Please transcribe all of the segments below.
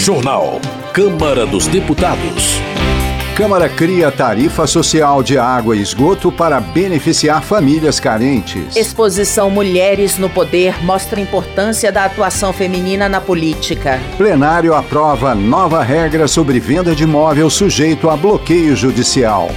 Jornal. Câmara dos Deputados. Câmara cria tarifa social de água e esgoto para beneficiar famílias carentes. Exposição Mulheres no Poder mostra a importância da atuação feminina na política. Plenário aprova nova regra sobre venda de imóvel sujeito a bloqueio judicial.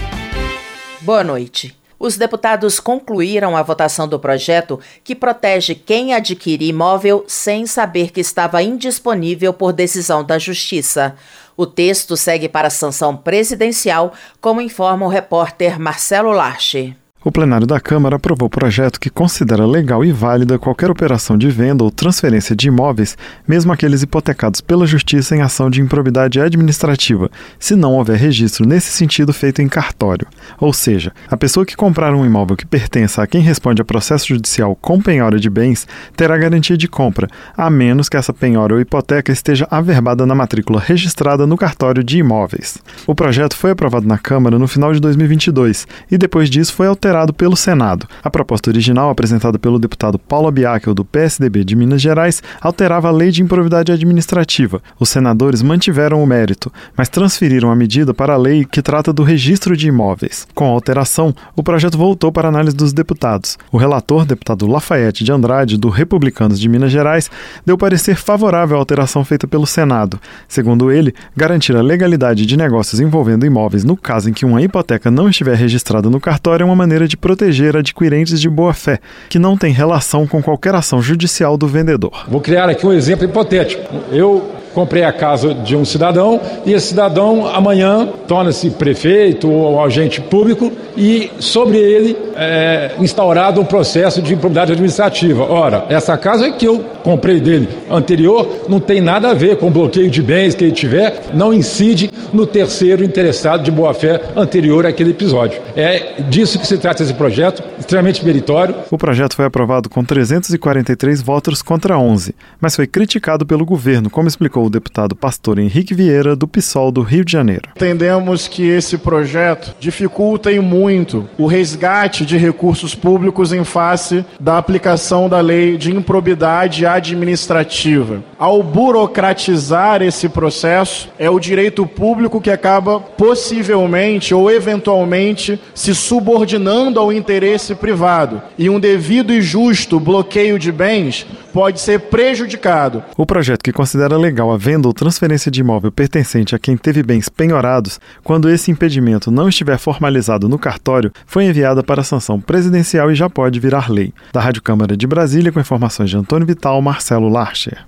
Boa noite os deputados concluíram a votação do projeto que protege quem adquire imóvel sem saber que estava indisponível por decisão da Justiça. O texto segue para a sanção presidencial, como informa o repórter Marcelo Larche. O plenário da Câmara aprovou o projeto que considera legal e válida qualquer operação de venda ou transferência de imóveis, mesmo aqueles hipotecados pela Justiça em ação de improbidade administrativa, se não houver registro nesse sentido feito em cartório. Ou seja, a pessoa que comprar um imóvel que pertença a quem responde a processo judicial com penhora de bens terá garantia de compra, a menos que essa penhora ou hipoteca esteja averbada na matrícula registrada no cartório de imóveis. O projeto foi aprovado na Câmara no final de 2022 e depois disso foi alterado alterado pelo Senado. A proposta original, apresentada pelo deputado Paulo Biakel, do PSDB de Minas Gerais, alterava a lei de improvidade administrativa. Os senadores mantiveram o mérito, mas transferiram a medida para a lei que trata do registro de imóveis. Com a alteração, o projeto voltou para análise dos deputados. O relator, deputado Lafayette de Andrade, do Republicanos de Minas Gerais, deu parecer favorável à alteração feita pelo Senado. Segundo ele, garantir a legalidade de negócios envolvendo imóveis no caso em que uma hipoteca não estiver registrada no cartório é uma maneira maneira de proteger adquirentes de boa-fé, que não tem relação com qualquer ação judicial do vendedor. Vou criar aqui um exemplo hipotético. Eu comprei a casa de um cidadão e esse cidadão amanhã torna-se prefeito ou agente público e sobre ele é instaurado um processo de improbidade administrativa. Ora, essa casa que eu comprei dele anterior não tem nada a ver com o bloqueio de bens que ele tiver, não incide no terceiro interessado de boa-fé anterior àquele episódio. É disso que se trata esse projeto, extremamente meritório. O projeto foi aprovado com 343 votos contra 11, mas foi criticado pelo governo, como explicou o deputado pastor Henrique Vieira, do PSOL do Rio de Janeiro. Entendemos que esse projeto dificulta em muito o resgate de recursos públicos em face da aplicação da lei de improbidade administrativa. Ao burocratizar esse processo, é o direito público que acaba possivelmente ou eventualmente se subordinando ao interesse privado. E um devido e justo bloqueio de bens pode ser prejudicado. O projeto que considera legal a venda ou transferência de imóvel pertencente a quem teve bens penhorados, quando esse impedimento não estiver formalizado no cartório, foi enviada para sanção presidencial e já pode virar lei. Da Rádio Câmara de Brasília, com informações de Antônio Vital, Marcelo Larcher.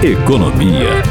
Economia.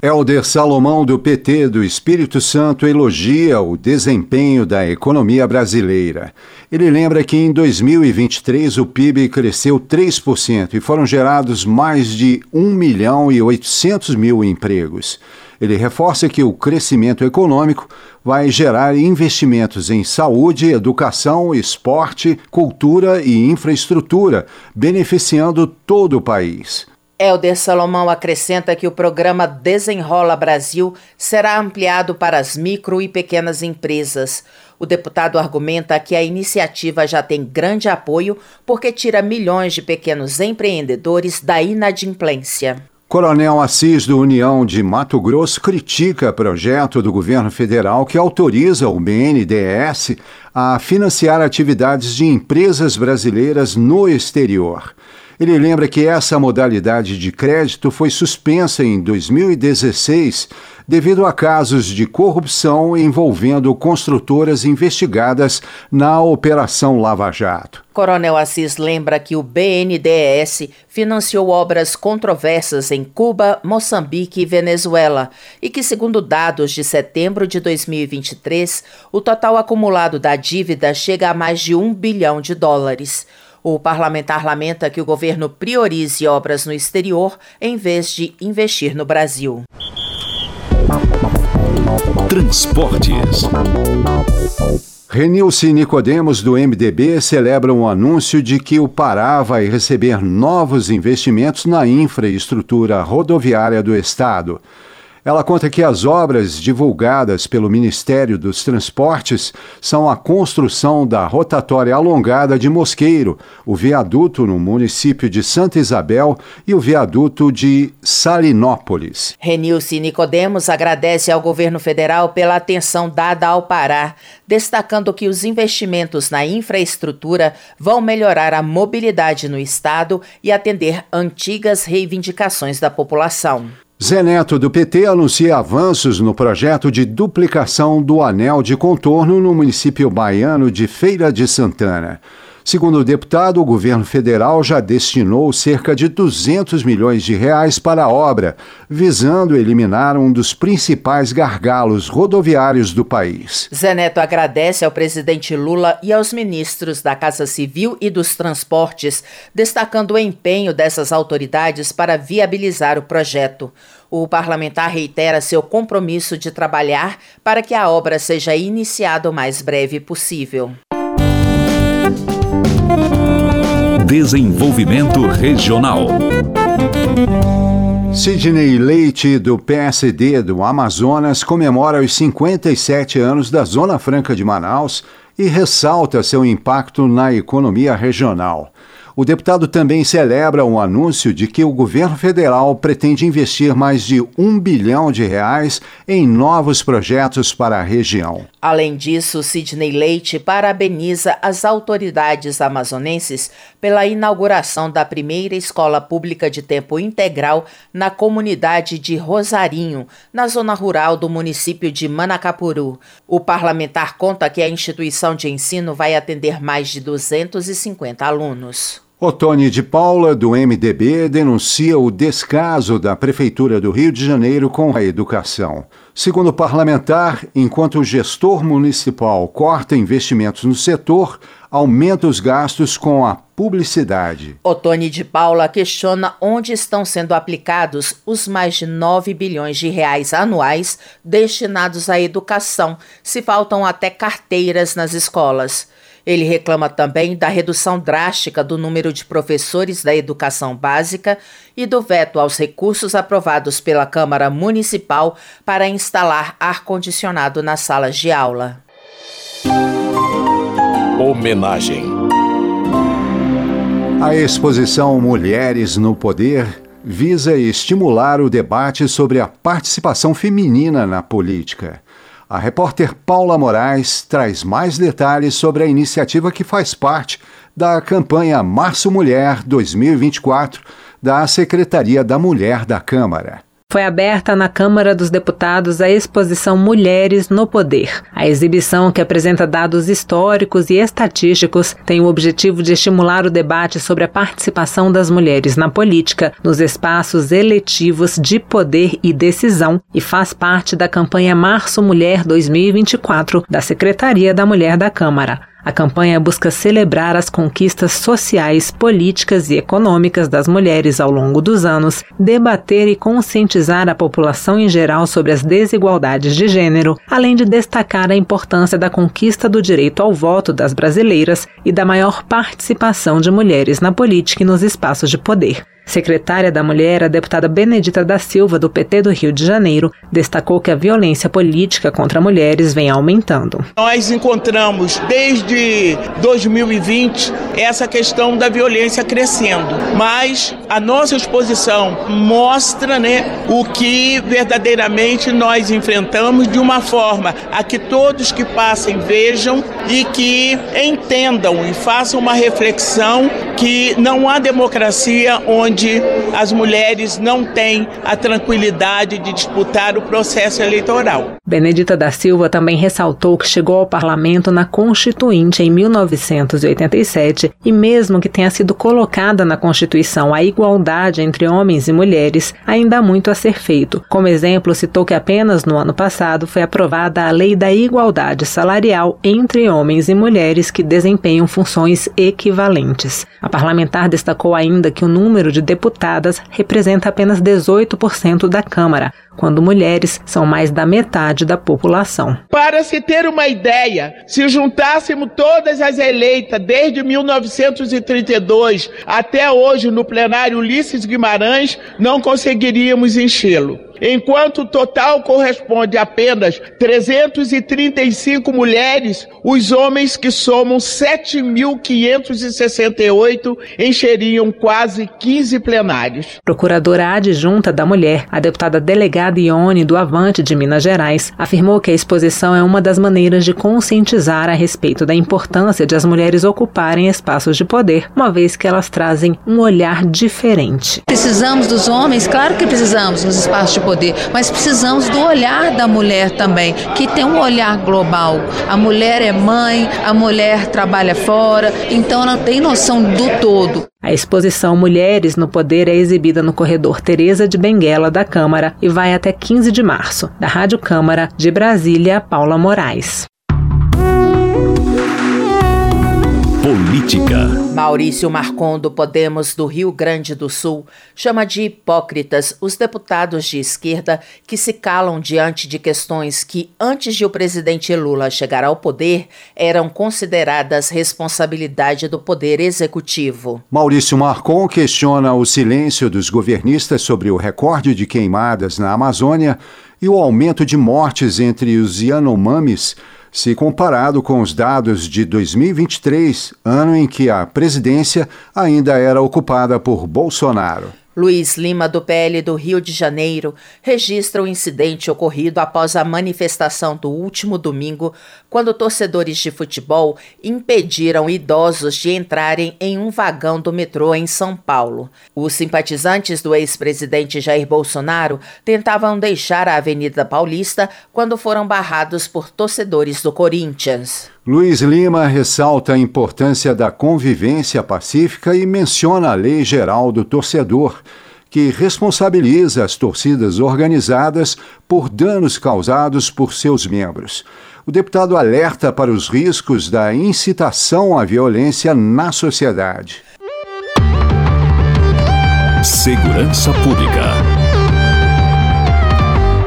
Helder Salomão, do PT do Espírito Santo, elogia o desempenho da economia brasileira. Ele lembra que em 2023 o PIB cresceu 3% e foram gerados mais de 1 milhão e 800 mil empregos. Ele reforça que o crescimento econômico vai gerar investimentos em saúde, educação, esporte, cultura e infraestrutura, beneficiando todo o país. Helder Salomão acrescenta que o programa Desenrola Brasil será ampliado para as micro e pequenas empresas. O deputado argumenta que a iniciativa já tem grande apoio porque tira milhões de pequenos empreendedores da inadimplência. Coronel Assis do União de Mato Grosso critica projeto do governo federal que autoriza o BNDES a financiar atividades de empresas brasileiras no exterior. Ele lembra que essa modalidade de crédito foi suspensa em 2016 devido a casos de corrupção envolvendo construtoras investigadas na Operação Lava Jato. Coronel Assis lembra que o BNDES financiou obras controversas em Cuba, Moçambique e Venezuela e que, segundo dados de setembro de 2023, o total acumulado da dívida chega a mais de um bilhão de dólares. O parlamentar lamenta que o governo priorize obras no exterior em vez de investir no Brasil. Transportes. Renilce Nicodemos, do MDB, celebra um anúncio de que o Pará vai receber novos investimentos na infraestrutura rodoviária do Estado. Ela conta que as obras divulgadas pelo Ministério dos Transportes são a construção da rotatória alongada de Mosqueiro, o viaduto no município de Santa Isabel e o viaduto de Salinópolis. Renilce Nicodemos agradece ao governo federal pela atenção dada ao Pará, destacando que os investimentos na infraestrutura vão melhorar a mobilidade no estado e atender antigas reivindicações da população. Zé Neto, do PT, anuncia avanços no projeto de duplicação do anel de contorno no município baiano de Feira de Santana. Segundo o deputado, o governo federal já destinou cerca de 200 milhões de reais para a obra, visando eliminar um dos principais gargalos rodoviários do país. Zé Neto agradece ao presidente Lula e aos ministros da Casa Civil e dos Transportes, destacando o empenho dessas autoridades para viabilizar o projeto. O parlamentar reitera seu compromisso de trabalhar para que a obra seja iniciada o mais breve possível. Desenvolvimento Regional. Sidney Leite, do PSD do Amazonas, comemora os 57 anos da Zona Franca de Manaus e ressalta seu impacto na economia regional. O deputado também celebra o anúncio de que o governo federal pretende investir mais de um bilhão de reais em novos projetos para a região. Além disso, Sidney Leite parabeniza as autoridades amazonenses pela inauguração da primeira escola pública de tempo integral na comunidade de Rosarinho, na zona rural do município de Manacapuru. O parlamentar conta que a instituição de ensino vai atender mais de 250 alunos. Otone de Paula, do MDB, denuncia o descaso da Prefeitura do Rio de Janeiro com a educação. Segundo o parlamentar, enquanto o gestor municipal corta investimentos no setor, aumenta os gastos com a publicidade. Otone de Paula questiona onde estão sendo aplicados os mais de 9 bilhões de reais anuais destinados à educação, se faltam até carteiras nas escolas. Ele reclama também da redução drástica do número de professores da educação básica e do veto aos recursos aprovados pela Câmara Municipal para instalar ar-condicionado nas salas de aula. Homenagem. A exposição Mulheres no Poder visa estimular o debate sobre a participação feminina na política. A repórter Paula Moraes traz mais detalhes sobre a iniciativa que faz parte da campanha Março Mulher 2024 da Secretaria da Mulher da Câmara foi aberta na Câmara dos Deputados a exposição Mulheres no Poder. A exibição, que apresenta dados históricos e estatísticos, tem o objetivo de estimular o debate sobre a participação das mulheres na política, nos espaços eletivos de poder e decisão e faz parte da campanha Março Mulher 2024 da Secretaria da Mulher da Câmara. A campanha busca celebrar as conquistas sociais, políticas e econômicas das mulheres ao longo dos anos, debater e conscientizar a população em geral sobre as desigualdades de gênero, além de destacar a importância da conquista do direito ao voto das brasileiras e da maior participação de mulheres na política e nos espaços de poder. Secretária da Mulher, a deputada Benedita da Silva, do PT do Rio de Janeiro, destacou que a violência política contra mulheres vem aumentando. Nós encontramos desde 2020 essa questão da violência crescendo, mas a nossa exposição mostra né, o que verdadeiramente nós enfrentamos de uma forma a que todos que passem vejam e que entendam e façam uma reflexão que não há democracia onde onde as mulheres não têm a tranquilidade de disputar o processo eleitoral. Benedita da Silva também ressaltou que chegou ao parlamento na Constituinte em 1987 e, mesmo que tenha sido colocada na Constituição a igualdade entre homens e mulheres, ainda há muito a ser feito. Como exemplo, citou que apenas no ano passado foi aprovada a Lei da Igualdade Salarial entre homens e mulheres que desempenham funções equivalentes. A parlamentar destacou ainda que o número de deputadas representa apenas 18% da Câmara, quando mulheres são mais da metade da população. Para se ter uma ideia, se juntássemos todas as eleitas desde 1932 até hoje no plenário Ulisses Guimarães, não conseguiríamos enchê-lo. Enquanto o total corresponde a apenas 335 mulheres, os homens que somam 7.568 encheriam quase 15 plenários. Procuradora adjunta da mulher, a deputada delegada Ione do Avante de Minas Gerais, afirmou que a exposição é uma das maneiras de conscientizar a respeito da importância de as mulheres ocuparem espaços de poder, uma vez que elas trazem um olhar diferente. Precisamos dos homens, claro que precisamos nos espaços de poder, mas precisamos do olhar da mulher também, que tem um olhar global. A mulher é mãe, a mulher trabalha fora, então ela tem noção do todo. A exposição Mulheres no Poder é exibida no corredor Teresa de Benguela da Câmara e vai até 15 de março. Da Rádio Câmara de Brasília, Paula Moraes. Política. Maurício Marcon, do Podemos do Rio Grande do Sul, chama de hipócritas os deputados de esquerda que se calam diante de questões que, antes de o presidente Lula chegar ao poder, eram consideradas responsabilidade do Poder Executivo. Maurício Marcon questiona o silêncio dos governistas sobre o recorde de queimadas na Amazônia e o aumento de mortes entre os Yanomamis se comparado com os dados de 2023, ano em que a presidência ainda era ocupada por Bolsonaro. Luiz Lima, do PL do Rio de Janeiro, registra o incidente ocorrido após a manifestação do último domingo, quando torcedores de futebol impediram idosos de entrarem em um vagão do metrô em São Paulo. Os simpatizantes do ex-presidente Jair Bolsonaro tentavam deixar a Avenida Paulista quando foram barrados por torcedores do Corinthians. Luiz Lima ressalta a importância da convivência pacífica e menciona a Lei Geral do Torcedor, que responsabiliza as torcidas organizadas por danos causados por seus membros. O deputado alerta para os riscos da incitação à violência na sociedade. Segurança Pública.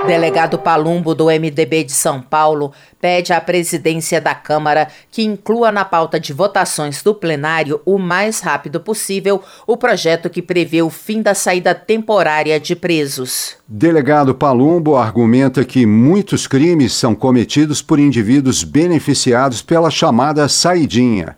Delegado Palumbo, do MDB de São Paulo, pede à presidência da Câmara que inclua na pauta de votações do plenário o mais rápido possível o projeto que prevê o fim da saída temporária de presos. Delegado Palumbo argumenta que muitos crimes são cometidos por indivíduos beneficiados pela chamada saidinha.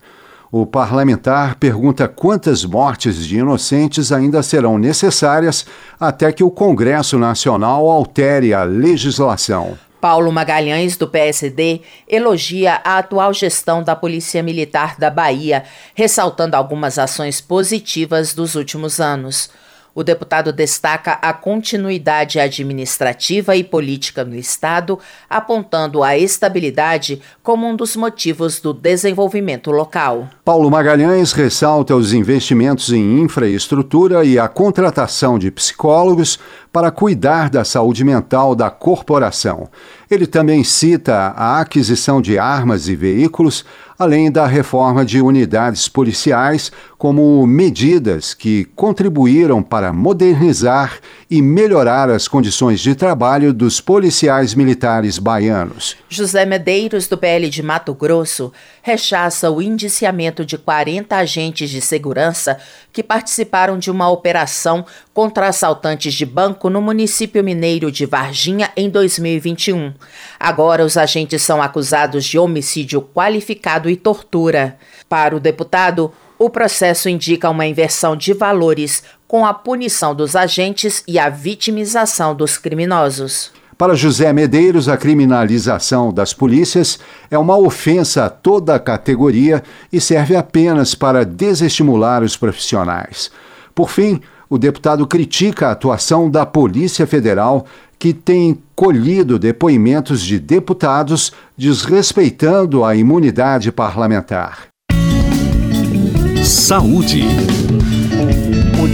O parlamentar pergunta quantas mortes de inocentes ainda serão necessárias até que o Congresso Nacional altere a legislação. Paulo Magalhães, do PSD, elogia a atual gestão da Polícia Militar da Bahia, ressaltando algumas ações positivas dos últimos anos. O deputado destaca a continuidade administrativa e política no Estado, apontando a estabilidade como um dos motivos do desenvolvimento local. Paulo Magalhães ressalta os investimentos em infraestrutura e a contratação de psicólogos para cuidar da saúde mental da corporação. Ele também cita a aquisição de armas e veículos, além da reforma de unidades policiais, como medidas que contribuíram para modernizar e melhorar as condições de trabalho dos policiais militares baianos. José Medeiros, do PL de Mato Grosso, rechaça o indiciamento de 40 agentes de segurança que participaram de uma operação contra assaltantes de banco no município mineiro de Varginha em 2021. Agora, os agentes são acusados de homicídio qualificado e tortura. Para o deputado, o processo indica uma inversão de valores com a punição dos agentes e a vitimização dos criminosos. Para José Medeiros, a criminalização das polícias é uma ofensa a toda a categoria e serve apenas para desestimular os profissionais. Por fim, o deputado critica a atuação da Polícia Federal, que tem colhido depoimentos de deputados desrespeitando a imunidade parlamentar. Saúde.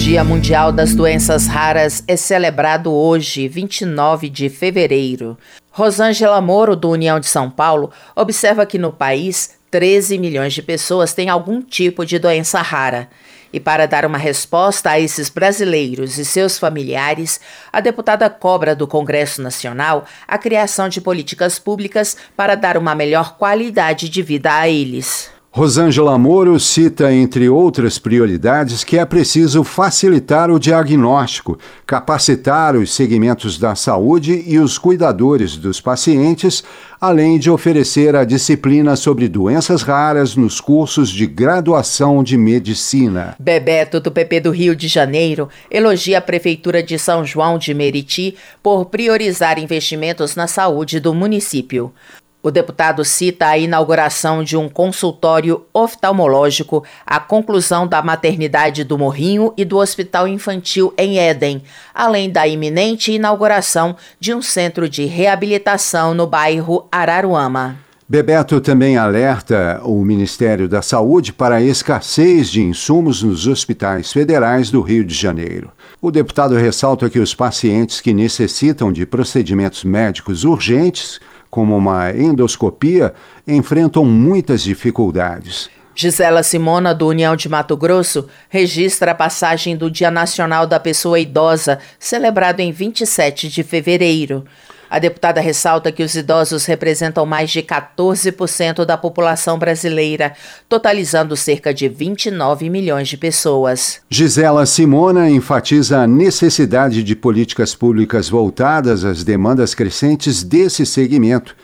Dia Mundial das Doenças Raras é celebrado hoje, 29 de fevereiro. Rosângela Moro, do União de São Paulo, observa que no país 13 milhões de pessoas têm algum tipo de doença rara. E para dar uma resposta a esses brasileiros e seus familiares, a deputada cobra do Congresso Nacional a criação de políticas públicas para dar uma melhor qualidade de vida a eles. Rosângela Moro cita, entre outras prioridades, que é preciso facilitar o diagnóstico, capacitar os segmentos da saúde e os cuidadores dos pacientes, além de oferecer a disciplina sobre doenças raras nos cursos de graduação de medicina. Bebeto, do PP do Rio de Janeiro, elogia a Prefeitura de São João de Meriti por priorizar investimentos na saúde do município. O deputado cita a inauguração de um consultório oftalmológico, a conclusão da maternidade do Morrinho e do Hospital Infantil em Éden, além da iminente inauguração de um centro de reabilitação no bairro Araruama. Bebeto também alerta o Ministério da Saúde para a escassez de insumos nos hospitais federais do Rio de Janeiro. O deputado ressalta que os pacientes que necessitam de procedimentos médicos urgentes como uma endoscopia, enfrentam muitas dificuldades. Gisela Simona, do União de Mato Grosso, registra a passagem do Dia Nacional da Pessoa Idosa, celebrado em 27 de fevereiro. A deputada ressalta que os idosos representam mais de 14% da população brasileira, totalizando cerca de 29 milhões de pessoas. Gisela Simona enfatiza a necessidade de políticas públicas voltadas às demandas crescentes desse segmento,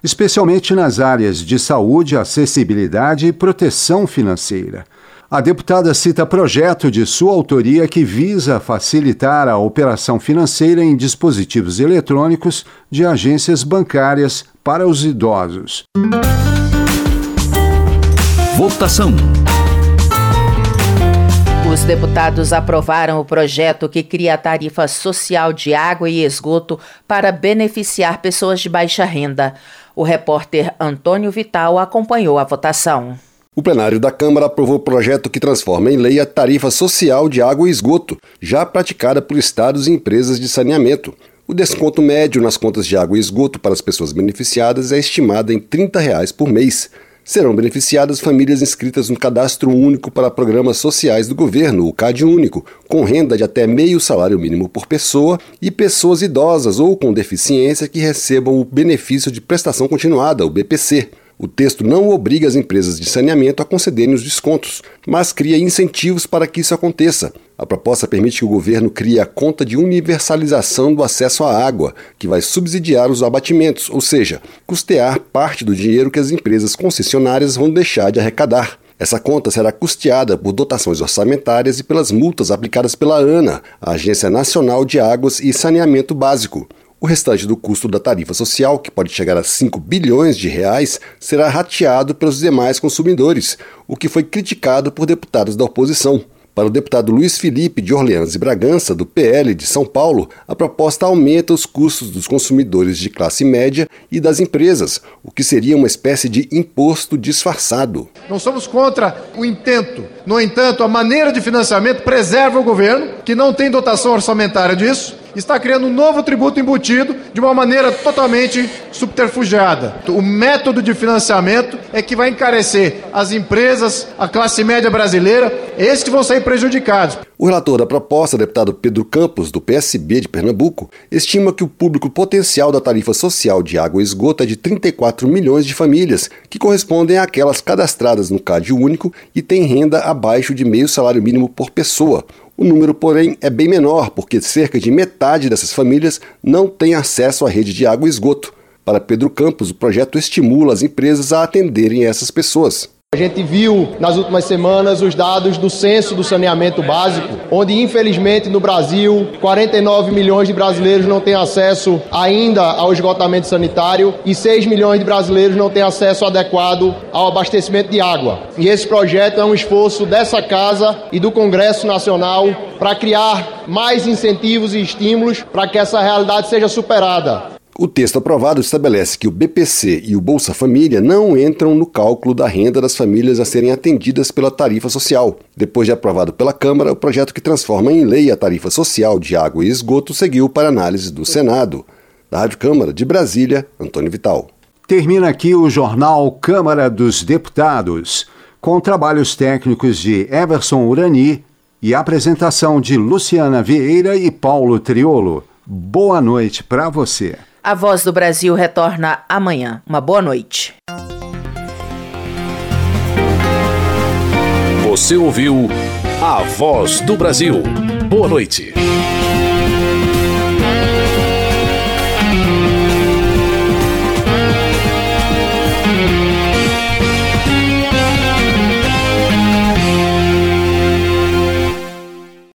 especialmente nas áreas de saúde, acessibilidade e proteção financeira. A deputada cita projeto de sua autoria que visa facilitar a operação financeira em dispositivos eletrônicos de agências bancárias para os idosos. Votação. Os deputados aprovaram o projeto que cria a tarifa social de água e esgoto para beneficiar pessoas de baixa renda. O repórter Antônio Vital acompanhou a votação. O plenário da Câmara aprovou o projeto que transforma em lei a tarifa social de água e esgoto, já praticada por estados e empresas de saneamento. O desconto médio nas contas de água e esgoto para as pessoas beneficiadas é estimado em 30 reais por mês. Serão beneficiadas famílias inscritas no Cadastro Único para Programas Sociais do Governo, o CAD Único, com renda de até meio salário mínimo por pessoa e pessoas idosas ou com deficiência que recebam o benefício de prestação continuada, o BPC. O texto não obriga as empresas de saneamento a concederem os descontos, mas cria incentivos para que isso aconteça. A proposta permite que o governo crie a conta de universalização do acesso à água, que vai subsidiar os abatimentos, ou seja, custear parte do dinheiro que as empresas concessionárias vão deixar de arrecadar. Essa conta será custeada por dotações orçamentárias e pelas multas aplicadas pela ANA, a Agência Nacional de Águas e Saneamento Básico. O restante do custo da tarifa social, que pode chegar a 5 bilhões de reais, será rateado pelos demais consumidores, o que foi criticado por deputados da oposição. Para o deputado Luiz Felipe de Orleans e Bragança, do PL de São Paulo, a proposta aumenta os custos dos consumidores de classe média e das empresas, o que seria uma espécie de imposto disfarçado. Não somos contra o intento. No entanto, a maneira de financiamento preserva o governo, que não tem dotação orçamentária disso, está criando um novo tributo embutido de uma maneira totalmente subterfugiada. O método de financiamento é que vai encarecer as empresas, a classe média brasileira, esses que vão sair prejudicados. O relator da proposta, deputado Pedro Campos, do PSB de Pernambuco, estima que o público potencial da tarifa social de água e esgoto é de 34 milhões de famílias, que correspondem àquelas cadastradas no CAD único e têm renda abaixo de meio salário mínimo por pessoa. O número, porém, é bem menor, porque cerca de metade dessas famílias não tem acesso à rede de água e esgoto. Para Pedro Campos, o projeto estimula as empresas a atenderem essas pessoas. A gente viu nas últimas semanas os dados do censo do saneamento básico, onde infelizmente no Brasil 49 milhões de brasileiros não têm acesso ainda ao esgotamento sanitário e 6 milhões de brasileiros não têm acesso adequado ao abastecimento de água. E esse projeto é um esforço dessa casa e do Congresso Nacional para criar mais incentivos e estímulos para que essa realidade seja superada. O texto aprovado estabelece que o BPC e o Bolsa Família não entram no cálculo da renda das famílias a serem atendidas pela tarifa social. Depois de aprovado pela Câmara, o projeto que transforma em lei a tarifa social de água e esgoto seguiu para análise do Senado. Da Rádio Câmara de Brasília, Antônio Vital. Termina aqui o jornal Câmara dos Deputados, com trabalhos técnicos de Everson Urani e apresentação de Luciana Vieira e Paulo Triolo. Boa noite para você. A Voz do Brasil retorna amanhã. Uma boa noite. Você ouviu A Voz do Brasil. Boa noite.